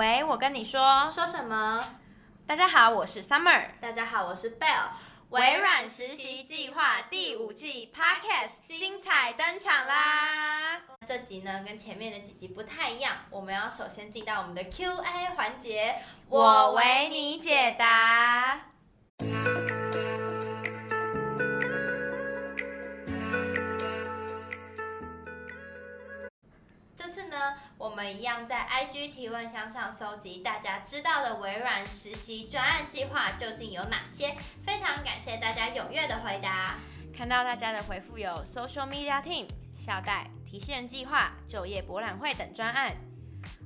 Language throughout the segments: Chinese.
喂，我跟你说，说什么？大家好，我是 Summer。大家好，我是 Bell。微软实习计划第五季 Podcast 精彩登场啦！这集呢，跟前面的几集不太一样，我们要首先进到我们的 Q&A 环节，我为你解答。我们一样在 IG 提问箱上搜集大家知道的微软实习专案计划究竟有哪些，非常感谢大家踊跃的回答。看到大家的回复有 Social Media Team、校贷、提现人计划、就业博览会等专案。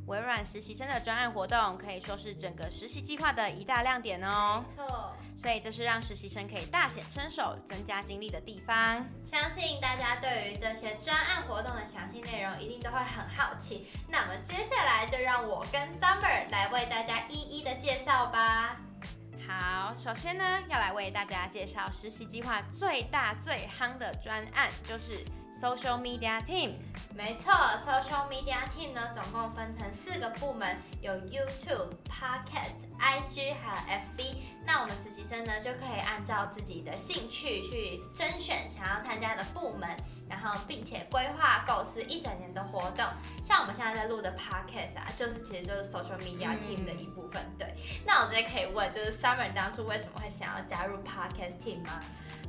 微软实习生的专案活动可以说是整个实习计划的一大亮点哦。没错，所以这是让实习生可以大显身手、增加经历的地方。相信大家对于这些专案活动的详细内容一定都会很好奇。那么接下来就让我跟 Summer 来为大家一一的介绍吧。好，首先呢，要来为大家介绍实习计划最大最夯的专案，就是 Social Media Team。没错，Social Media Team 呢，总共分成四个部门，有 YouTube、Podcast、IG 还有 FB。那我们实习生呢，就可以按照自己的兴趣去甄选想要参加的部门，然后并且规划构思一整年的活动。像我们现在在录的 Podcast 啊，就是其实就是 Social Media Team 的一部分。嗯、对，那我直接可以问，就是 Summer 当初为什么会想要加入 Podcast Team 吗？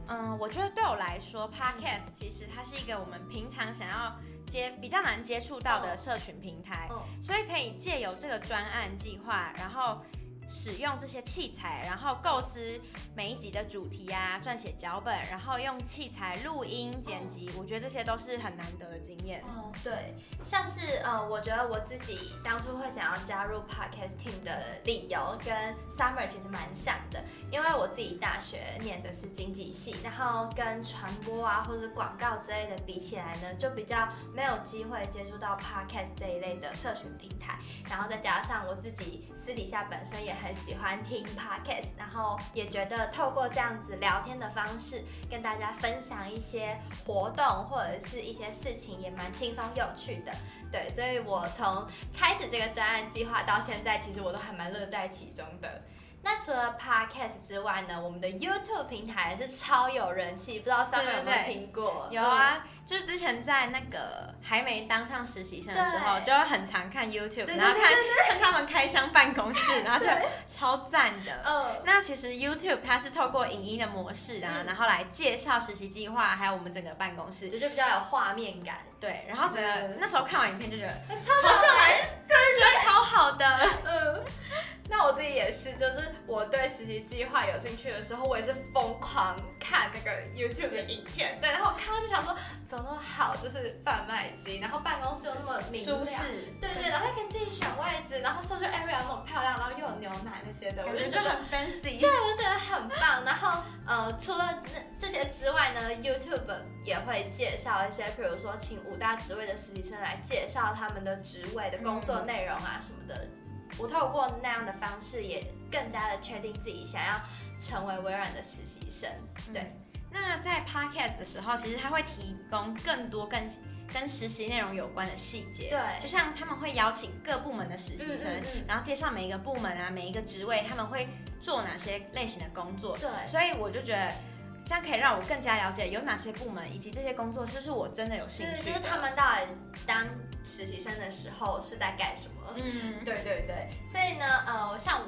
嗯，我觉得对我来说，Podcast 其实它是一个我们平常想要接比较难接触到的社群平台，所以可以借由这个专案计划，然后。使用这些器材，然后构思每一集的主题啊，撰写脚本，然后用器材录音剪辑，我觉得这些都是很难得的经验。哦，对，像是呃，我觉得我自己当初会想要加入 Podcast Team 的理由跟 Summer 其实蛮像的，因为我自己大学念的是经济系，然后跟传播啊或者广告之类的比起来呢，就比较没有机会接触到 Podcast 这一类的社群平台，然后再加上我自己私底下本身也很喜欢听 podcast，然后也觉得透过这样子聊天的方式，跟大家分享一些活动或者是一些事情，也蛮轻松有趣的。对，所以我从开始这个专案计划到现在，其实我都还蛮乐在其中的。那除了 podcast 之外呢，我们的 YouTube 平台是超有人气，不知道 Summer 有没有听过？有啊。就是之前在那个还没当上实习生的时候，就会很常看 YouTube，然后看看他们开箱办公室，然后就超赞的。嗯，那其实 YouTube 它是透过影音的模式啊，然后来介绍实习计划，还有我们整个办公室，就就比较有画面感。对，然后整个那时候看完影片就觉得超好来，对，觉得超好的。嗯，那我自己也是，就是我对实习计划有兴趣的时候，我也是疯狂看那个 YouTube 的影片。对，然后我看到就想说。怎么那么好，就是贩卖机，然后办公室又那么明亮，舒适，对对，然后又可以自己选位置，然后 social area 那么漂亮，然后又有牛奶那些的，我就觉得很 fancy，对，我就觉得很棒。然后呃，除了这些之外呢，YouTube 也会介绍一些，比如说请五大职位的实习生来介绍他们的职位的工作内容啊什么的。我透过那样的方式，也更加的确定自己想要成为微软的实习生，对。嗯那在 podcast 的时候，其实他会提供更多更跟实习内容有关的细节。对，就像他们会邀请各部门的实习生，嗯嗯嗯，然后介绍每一个部门啊，每一个职位他们会做哪些类型的工作。对，所以我就觉得这样可以让我更加了解有哪些部门以及这些工作是不是我真的有兴趣的。就是他们到底当实习生的时候是在干什么？嗯，对对对，所以呢，呃，像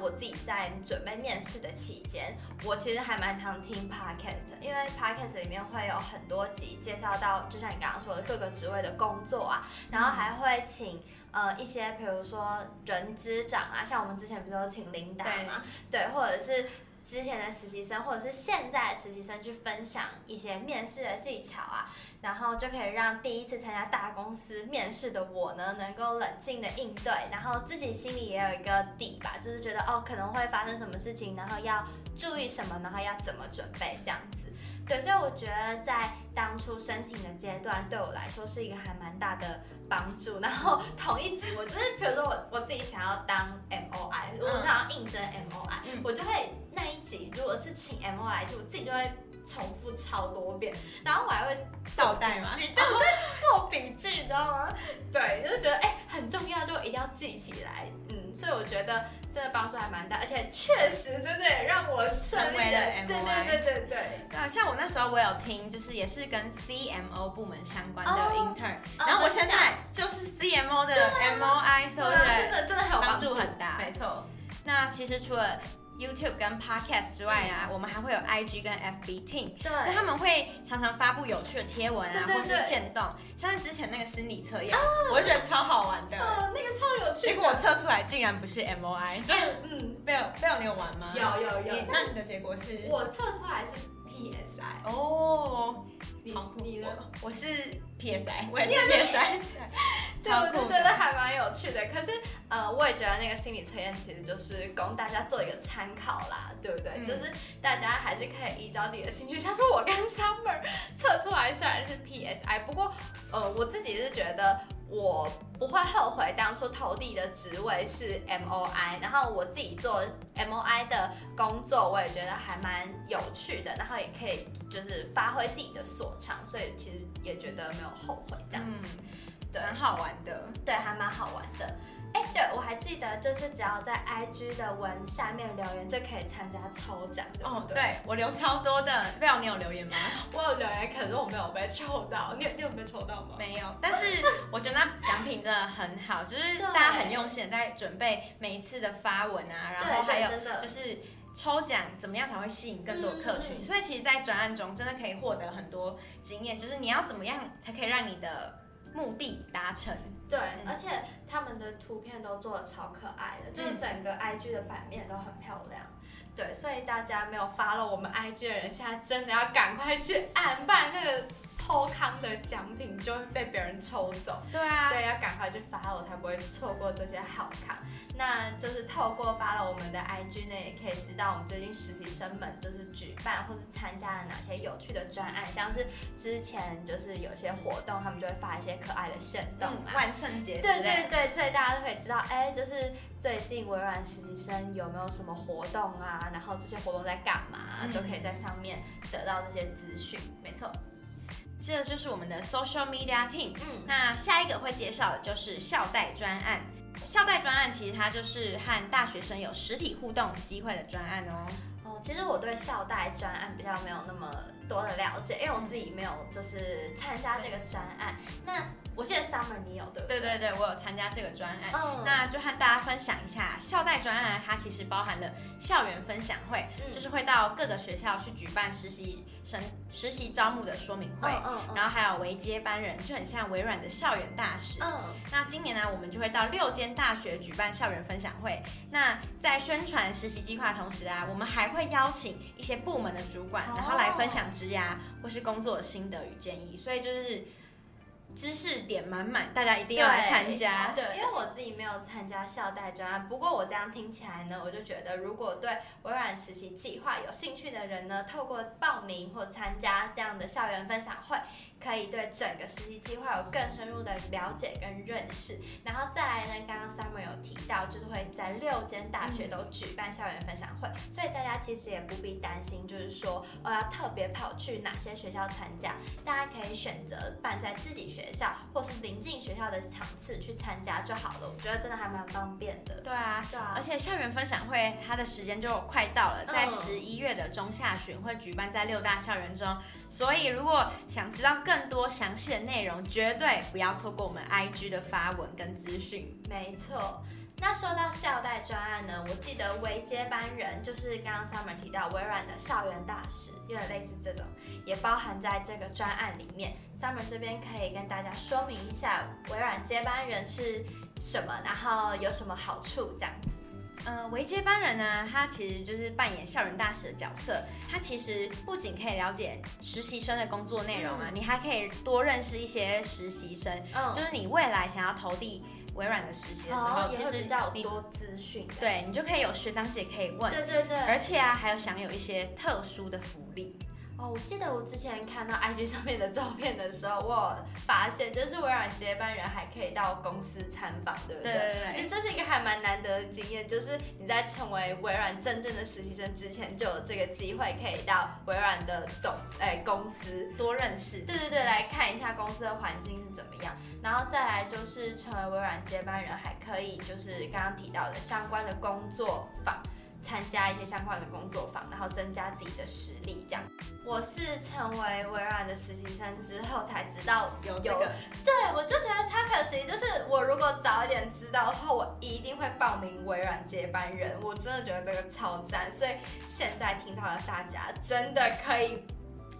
我自己在准备面试的期间，我其实还蛮常听 podcast，因为 podcast 里面会有很多集介绍到，就像你刚刚说的各个职位的工作啊，然后还会请呃一些，比如说人资长啊，像我们之前不是有请领导嘛，对，对，或者是。之前的实习生或者是现在的实习生去分享一些面试的技巧啊，然后就可以让第一次参加大公司面试的我呢，能够冷静的应对，然后自己心里也有一个底吧，就是觉得哦可能会发生什么事情，然后要注意什么，然后要怎么准备这样子。对，所以我觉得在当初申请的阶段，对我来说是一个还蛮大的帮助。然后同一集，我就是比如说我我自己想要当 MOI，我想要应征 MOI，、嗯、我就会那一集如果是请 MOI，就我自己就会重复超多遍，然后我还会照带嘛，对，我会做笔记，你知道吗？对，就是觉得哎、欸、很重要，就一定要记起来。嗯，所所以我觉得真的帮助还蛮大，而且确实真的也让我成为了 MOI。对对对对对。对，像我那时候我有听，就是也是跟 CMO 部门相关的 intern，、哦、然后我现在就是 CMO 的 MOI，所以真的真的很有帮助很大。没错。那其实除了 YouTube 跟 Podcast 之外啊，嗯、我们还会有 IG 跟 FB Team，对，所以他们会常常发布有趣的贴文啊，对对对，或是限动，像是之前那个心理测验，啊、我觉得超好玩的，啊、那个超有趣。结果我测出来竟然不是 MOI，就嗯，没有没有你有玩吗？有有有。那你的结果是？我测出来是 PSI。哦。你呢？我是 PSI，我也是 PSI，对，我就觉得还蛮有趣的。可是，呃，我也觉得那个心理测验其实就是供大家做一个参考啦，对不对？嗯、就是大家还是可以依照自己的兴趣，像说我跟 Summer 测出来虽然是 PSI，不过，呃，我自己是觉得。我不会后悔当初投递的职位是 MOI，然后我自己做 MOI 的工作，我也觉得还蛮有趣的，然后也可以就是发挥自己的所长，所以其实也觉得没有后悔这样子，嗯、对，蛮好玩的，对，还蛮好玩的。哎，对，我还记得，就是只要在 IG 的文下面留言就可以参加抽奖。哦，对，我留超多的，不知道你有留言吗？我有留言，可是我没有被抽到。你有你有被抽到吗？没有，但是我觉得那奖品真的很好，就是大家很用心在准备每一次的发文啊，然后还有就是抽奖怎么样才会吸引更多客群。嗯、所以其实，在专案中真的可以获得很多经验，就是你要怎么样才可以让你的目的达成。对，而且他们的图片都做的超可爱的，就是整个 IG 的版面都很漂亮。对，所以大家没有 follow 我们 IG 的人，现在真的要赶快去按，不然那个。抽康的奖品就会被别人抽走，对啊，所以要赶快去 follow，才不会错过这些好康。那就是透过 follow 我们的 IG 呢，也可以知道我们最近实习生们就是举办或是参加了哪些有趣的专案，像是之前就是有些活动，他们就会发一些可爱的线动啊，嗯、万圣节，对对对，所以大家都可以知道，哎，就是最近微软实习生有没有什么活动啊，然后这些活动在干嘛，嗯、都可以在上面得到这些资讯，没错。这就是我们的 social media team。嗯，那下一个会介绍的就是校代专案。校代专案其实它就是和大学生有实体互动机会的专案哦。哦，其实我对校代专案比较没有那么多的了解，因为我自己没有就是参加这个专案。那我记得 Summer 你有对不对？对对对，我有参加这个专案。嗯，那就和大家分享一下校代专案，它其实包含了校园分享会，嗯、就是会到各个学校去举办实习生实习招募的说明会，然后还有为接班人，就很像微软的校园大使。嗯，那今年呢，我们就会到六间大学举办校园分享会。那在宣传实习计划同时啊，我们还会邀请一些部门的主管，然后来分享职涯或是工作的心得与建议。所以就是。知识点满满，大家一定要来参加。对，因为我自己没有参加校代专案，不过我这样听起来呢，我就觉得如果对微软实习计划有兴趣的人呢，透过报名或参加这样的校园分享会。可以对整个实习计划有更深入的了解跟认识，然后再来呢，刚刚 Summer 有提到，就是会在六间大学都举办校园分享会，嗯、所以大家其实也不必担心，就是说我要特别跑去哪些学校参加，大家可以选择办在自己学校或是临近学校的场次去参加就好了。我觉得真的还蛮方便的。对啊，对啊，而且校园分享会它的时间就快到了，在十一月的中下旬会举办在六大校园中，所以如果想知道更多详细的内容，绝对不要错过我们 IG 的发文跟资讯。没错，那说到校代专案呢，我记得微接班人就是刚刚 Summer 提到微软的校园大使，有点类似这种，也包含在这个专案里面。Summer 这边可以跟大家说明一下微软接班人是什么，然后有什么好处这样子。呃，微接班人呢，他其实就是扮演校园大使的角色。他其实不仅可以了解实习生的工作内容啊，嗯、你还可以多认识一些实习生。嗯，就是你未来想要投递微软的实习的时候，哦、其实比较多资讯。对，你就可以有学长姐可以问。对对对。而且啊，还有享有一些特殊的福利。哦，我记得我之前看到 IG 上面的照片的时候，我发现就是微软接班人还可以到公司参访，对不对？对对对。其实这是一个还蛮难得的经验，就是你在成为微软真正的实习生之前，就有这个机会可以到微软的总哎公司多认识。对对对，来看一下公司的环境是怎么样，然后再来就是成为微软接班人，还可以就是刚刚提到的相关的工作坊。参加一些相关的工作坊，然后增加自己的实力。这样，我是成为微软的实习生之后才知道有有、这个，对，我就觉得超可惜。就是我如果早一点知道的话，我一定会报名微软接班人。我真的觉得这个超赞。所以现在听到的大家真的可以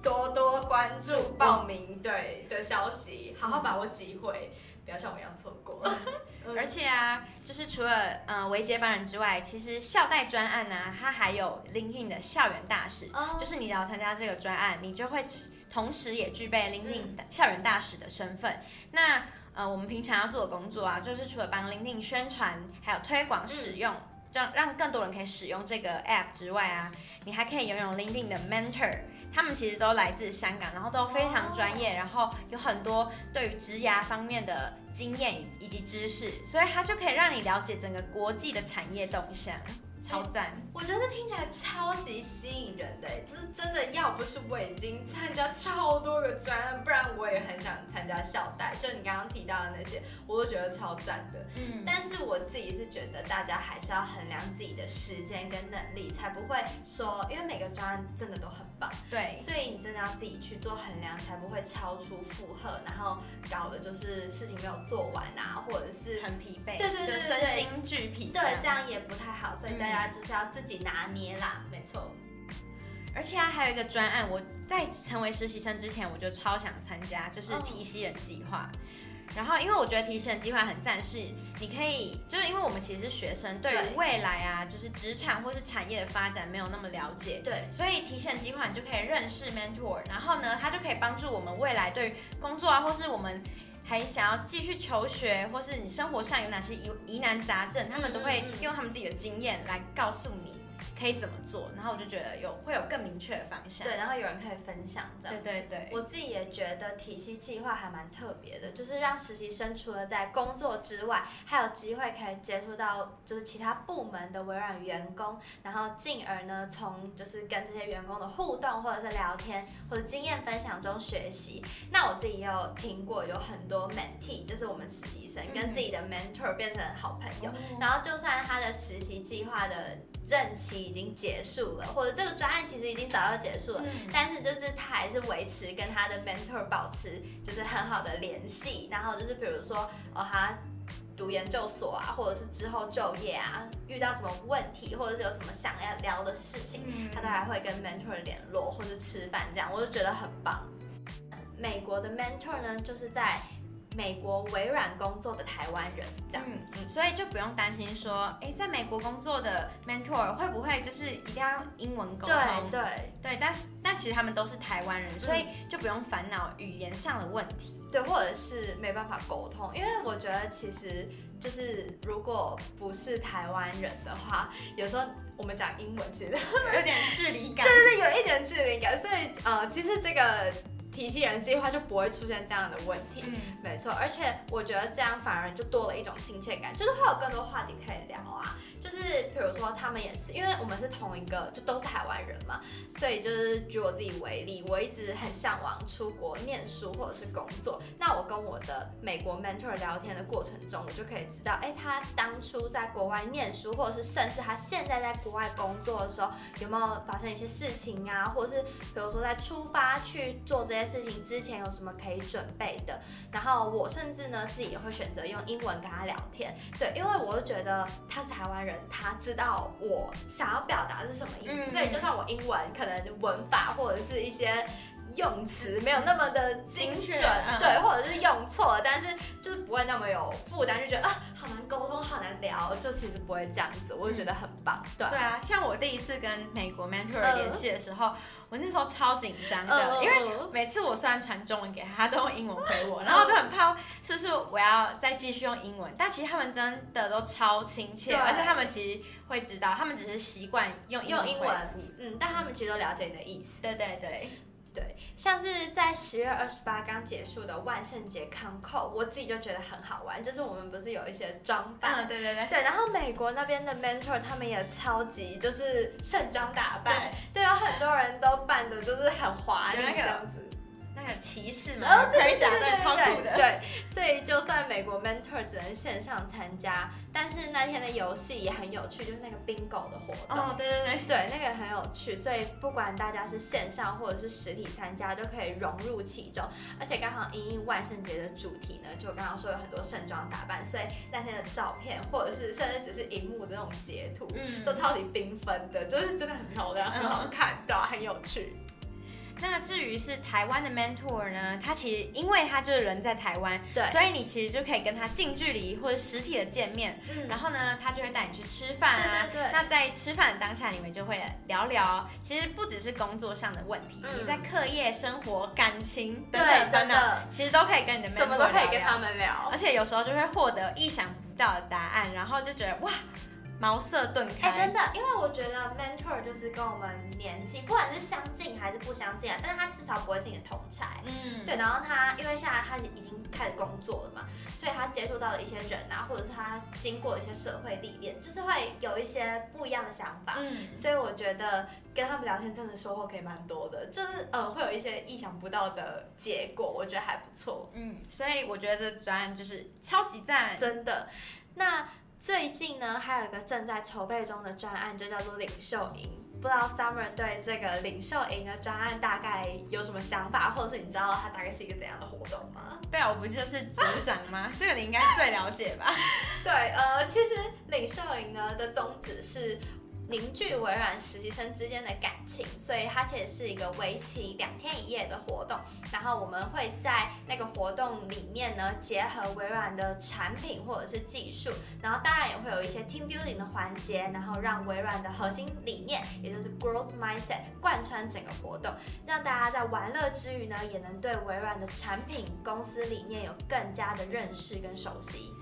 多多关注报名对的消息，好好把握机会。不要像我一样错过。而且啊，就是除了嗯维接班人之外，其实校代专案呢、啊，它还有 LinkedIn 的校园大使。Oh. 就是你只要参加这个专案，你就会同时也具备 LinkedIn 校园大使的身份。嗯、那呃，我们平常要做的工作啊，就是除了帮 LinkedIn 宣传，还有推广使用，让、嗯、让更多人可以使用这个 App 之外啊，你还可以拥有 LinkedIn 的 Mentor。他们其实都来自香港，然后都非常专业，然后有很多对于植牙方面的经验以及知识，所以他就可以让你了解整个国际的产业动向。超赞！我觉得这听起来超级吸引人的，就是真的，要不是我已经参加超多个专案，不然我也很想参加校代。就你刚刚提到的那些，我都觉得超赞的。嗯，但是我自己是觉得大家还是要衡量自己的时间跟能力，才不会说，因为每个专案真的都很棒。对，所以你真的要自己去做衡量，才不会超出负荷，然后搞的就是事情没有做完啊，或者是很疲惫。对对对对，身心俱疲。对，这样也不太好，所以大家。就是要自己拿捏啦，没错。而且啊，还有一个专案，我在成为实习生之前，我就超想参加，就是提携人计划。Oh. 然后，因为我觉得提携人计划很赞，是你可以，就是因为我们其实是学生，对于未来啊，就是职场或是产业的发展没有那么了解，对，所以提携人计划你就可以认识 mentor，然后呢，他就可以帮助我们未来对工作啊，或是我们。还想要继续求学，或是你生活上有哪些疑疑难杂症，他们都会用他们自己的经验来告诉你。可以怎么做？然后我就觉得有会有更明确的方向。对，然后有人可以分享这样。对对对。我自己也觉得体系计划还蛮特别的，就是让实习生除了在工作之外，还有机会可以接触到就是其他部门的微软员工，然后进而呢从就是跟这些员工的互动或者是聊天或者经验分享中学习。那我自己也有听过有很多 mentee，就是我们实习生跟自己的 mentor 变成好朋友，嗯、然后就算他的实习计划的。任期已经结束了，或者这个专案其实已经早就结束了，嗯、但是就是他还是维持跟他的 mentor 保持就是很好的联系，然后就是比如说哦，他读研究所啊，或者是之后就业啊，遇到什么问题，或者是有什么想要聊的事情，嗯、他都还会跟 mentor 联络或者吃饭这样，我就觉得很棒。美国的 mentor 呢，就是在。美国微软工作的台湾人，这样，嗯嗯，所以就不用担心说，哎，在美国工作的 mentor 会不会就是一定要用英文沟通？对对。对，但是但其实他们都是台湾人，所以就不用烦恼语言上的问题，对，或者是没办法沟通，因为我觉得其实就是如果不是台湾人的话，有时候我们讲英文其实 有点距离感，对对对，有一点距离感，所以呃，其实这个。提携人计划就不会出现这样的问题，嗯，没错，而且我觉得这样反而就多了一种亲切感，就是会有更多话题可以聊啊。就是比如说他们也是，因为我们是同一个，就都是台湾人嘛，所以就是举我自己为例，我一直很向往出国念书或者是工作。那我跟我的美国 mentor 聊天的过程中，我就可以知道，哎，他当初在国外念书，或者是甚至他现在在国外工作的时候，有没有发生一些事情啊？或者是比如说在出发去做这些事情之前有什么可以准备的？然后我甚至呢自己也会选择用英文跟他聊天，对，因为我就觉得他是台湾人。人他知道我想要表达是什么意思，嗯、所以就算我英文可能文法或者是一些用词没有那么的精准，对，或者是用错，但是就是不会那么有负担，就觉得啊好难沟通，好难聊，就其实不会这样子，我就觉得很棒。对啊，对啊，像我第一次跟美国 mentor 联系的时候。呃我那时候超紧张的，因为每次我虽然传中文给他，他都用英文回我，然后就很怕是不是我要再继续用英文。但其实他们真的都超亲切，而且他们其实会知道，他们只是习惯用用英文回。嗯，但他们其实都了解你的意思。对对对。对，像是在十月二十八刚结束的万圣节 Con-Con，我自己就觉得很好玩。就是我们不是有一些装扮，嗯，对对对，对。然后美国那边的 Mentor 他们也超级就是盛装打扮，对，对，有很多人都扮的就是很华丽这样子。那个骑士嘛，哦，对对对对对，超酷的。对，美国 mentor 只能线上参加，但是那天的游戏也很有趣，就是那个 bingo 的活动。哦，对对对，对，那个很有趣。所以不管大家是线上或者是实体参加，都可以融入其中。而且刚好因应万圣节的主题呢，就刚刚说有很多盛装打扮，所以那天的照片或者是甚至只是荧幕的那种截图，嗯，都超级缤纷的，就是真的很漂亮，很好看，对，很有趣。那至于是台湾的 mentor 呢，他其实因为他就是人在台湾，对，所以你其实就可以跟他近距离或者实体的见面，嗯，然后呢，他就会带你去吃饭啊，对对对，那在吃饭的当下，你们就会聊聊，其实不只是工作上的问题，嗯、你在课业、生活、感情等等等等，其实都可以跟你的 mentor 聊聊，什么都可以跟他们聊，而且有时候就会获得意想不到的答案，然后就觉得哇。茅塞顿开，哎、欸，真的，因为我觉得 mentor 就是跟我们年纪，不管是相近还是不相近啊，但是他至少不会是你的同才，嗯，对。然后他因为现在他已经开始工作了嘛，所以他接触到了一些人啊，或者是他经过的一些社会历练，就是会有一些不一样的想法，嗯。所以我觉得跟他们聊天真的收获可以蛮多的，就是呃会有一些意想不到的结果，我觉得还不错，嗯。所以我觉得这专案就是超级赞，真的。那。最近呢，还有一个正在筹备中的专案，就叫做领袖营。不知道 Summer 对这个领袖营的专案大概有什么想法，或者是你知道它大概是一个怎样的活动吗？对啊，我不就是组长吗？这个你应该最了解吧？对，呃，其实领袖营呢的宗旨是。凝聚微软实习生之间的感情，所以它其实是一个为期两天一夜的活动。然后我们会在那个活动里面呢，结合微软的产品或者是技术，然后当然也会有一些 team building 的环节，然后让微软的核心理念，也就是 growth mindset 贯穿整个活动，让大家在玩乐之余呢，也能对微软的产品、公司理念有更加的认识跟熟悉。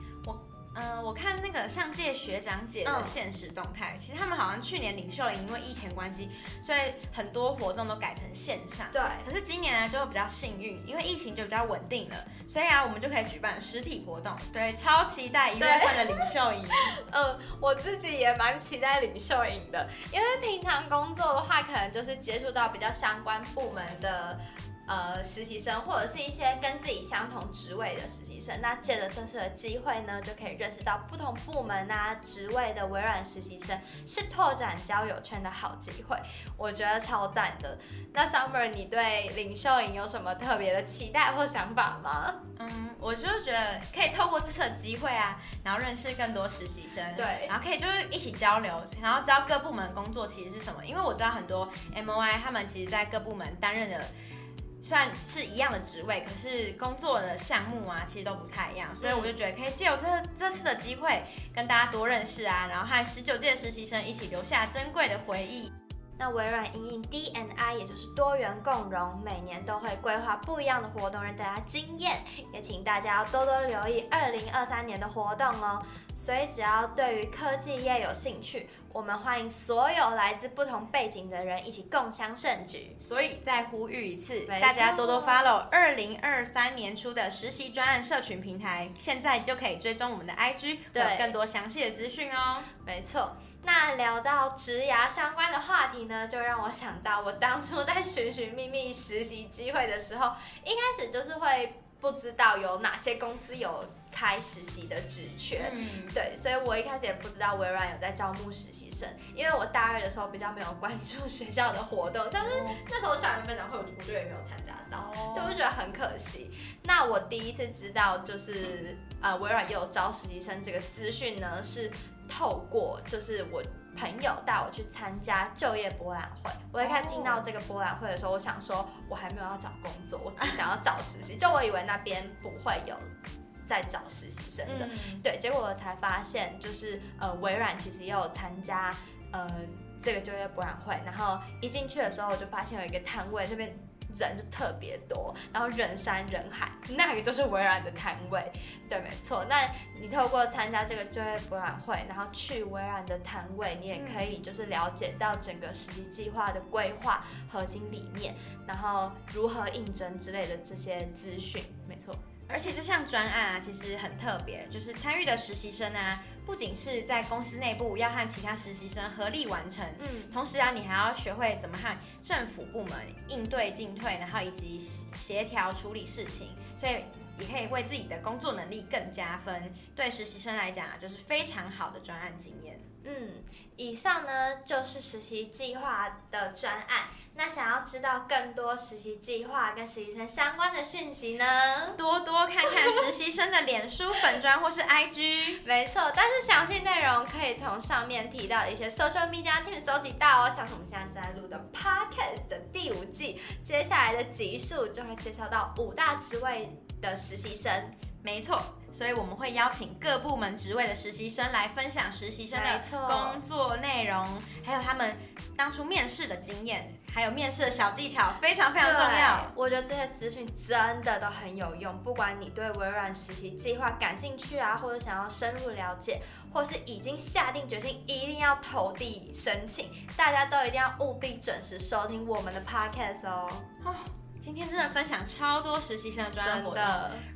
嗯、呃，我看那个上届学长姐的现实动态，嗯，其实他们好像去年领袖营因为疫情关系，所以很多活动都改成线上。对。可是今年呢，就比较幸运，因为疫情就比较稳定了，所以啊，我们就可以举办实体活动，所以超期待一月份的领袖营。嗯，我自己也蛮期待领袖营的，因为平常工作的话，可能就是接触到比较相关部门的。呃，实习生或者是一些跟自己相同职位的实习生，那借着这次的机会呢，就可以认识到不同部门啊职位的微软实习生，是拓展交友圈的好机会，我觉得超赞的。那 Summer，你对领袖营有什么特别的期待或想法吗？嗯，我就觉得可以透过这次的机会啊，然后认识更多实习生，对，然后可以就是一起交流，然后知道各部门工作其实是什么，因为我知道很多 MOI 他们其实在各部门担任的。算是一样的职位，可是工作的项目啊，其实都不太一样，所以我就觉得可以借由这这次的机会，跟大家多认识啊，然后和十九届实习生一起留下珍贵的回忆。那微软因应 D N I，也就是多元共融，每年都会规划不一样的活动让大家惊艳，也请大家要多多留意二零二三年的活动哦。所以只要对于科技业有兴趣，我们欢迎所有来自不同背景的人一起共襄盛举。所以再呼吁一次，大家多多 follow 二零二三年初的实习专案社群平台，现在就可以追踪我们的 IG，有更多详细的资讯哦。没错。那聊到职涯相关的话题呢，就让我想到我当初在寻寻觅觅实习机会的时候，一开始就是会不知道有哪些公司有开实习的职缺，嗯，对，所以我一开始也不知道微软有在招募实习生，因为我大二的时候比较没有关注学校的活动，像是那时候校园分享会，我就也没有参加到，就会觉得很可惜。那我第一次知道就是呃微软也有招实习生这个资讯呢，是。透过就是我朋友带我去参加就业博览会，我一开始听到这个博览会的时候，我想说我还没有要找工作，我只想要找实习，就我以为那边不会有在找实习生的，对，结果我才发现就是呃微软其实也有参加呃这个就业博览会，然后一进去的时候我就发现有一个摊位，那边人就特别多，然后人山人海，那个就是微软的摊位。对，没错。那你透过参加这个就业博览会，然后去微软的摊位，你也可以就是了解到整个实习计划的规划核心理念，然后如何应征之类的这些资讯。没错。而且这项专案啊，其实很特别，就是参与的实习生啊，不仅是在公司内部要和其他实习生合力完成，嗯，同时啊，你还要学会怎么和政府部门应对进退，然后以及协调处理事情，所以也可以为自己的工作能力更加分。对实习生来讲啊，就是非常好的专案经验。嗯，以上呢就是实习计划的专案。那想要知道更多实习计划跟实习生相关的讯息呢，多多看看实习生的脸书粉专或是 IG。没错，但是详细内容可以从上面提到的一些 social media team 搜集到哦。像是我们现在正在录的 podcast 的第五季，接下来的集数就会介绍到五大职位的实习生。没错。所以我们会邀请各部门职位的实习生来分享实习生的工作内容，还有他们当初面试的经验，还有面试的小技巧，非常非常重要。我觉得这些资讯真的都很有用，不管你对微软实习计划感兴趣啊，或者想要深入了解，或是已经下定决心一定要投递申请，大家都一定要务必准时收听我们的 podcast 哦。今天真的分享超多实习生的专案活动。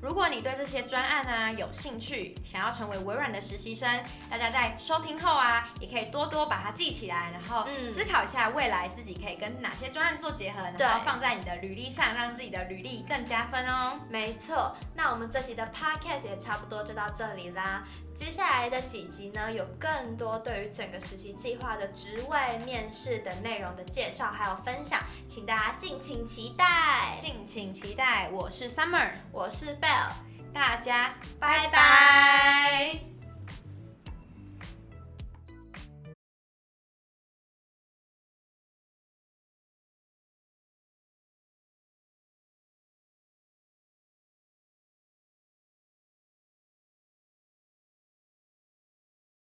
如果你对这些专案啊有兴趣，想要成为微软的实习生，大家在收听后啊，也可以多多把它记起来，然后思考一下未来自己可以跟哪些专案做结合，然后放在你的履历上，让自己的履历更加分哦。没错，那我们这集的 podcast 也差不多就到这里啦。接下来的几集呢，有更多对于整个实习计划的职位、面试等内容的介绍，还有分享，请大家敬请期待，敬请期待。我是 Summer，我是 Belle，大家拜拜。